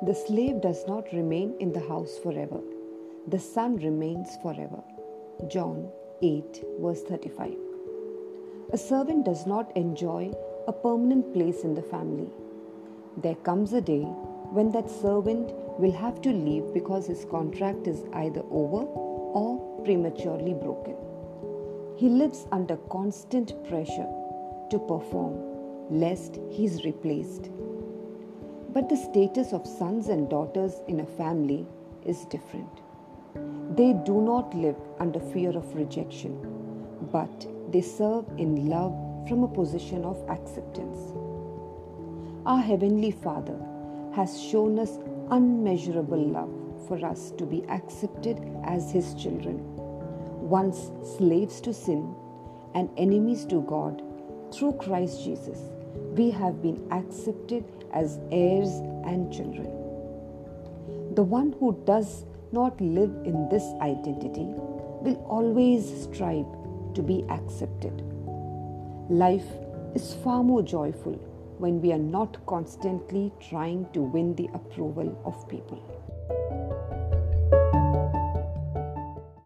The slave does not remain in the house forever, the son remains forever. John 8, verse 35. A servant does not enjoy a permanent place in the family. There comes a day when that servant will have to leave because his contract is either over or prematurely broken. He lives under constant pressure to perform lest he is replaced. But the status of sons and daughters in a family is different. They do not live under fear of rejection, but they serve in love from a position of acceptance. Our Heavenly Father has shown us unmeasurable love for us to be accepted as His children. Once slaves to sin and enemies to God, through Christ Jesus, we have been accepted as heirs and children. The one who does not live in this identity will always strive to be accepted. Life is far more joyful when we are not constantly trying to win the approval of people.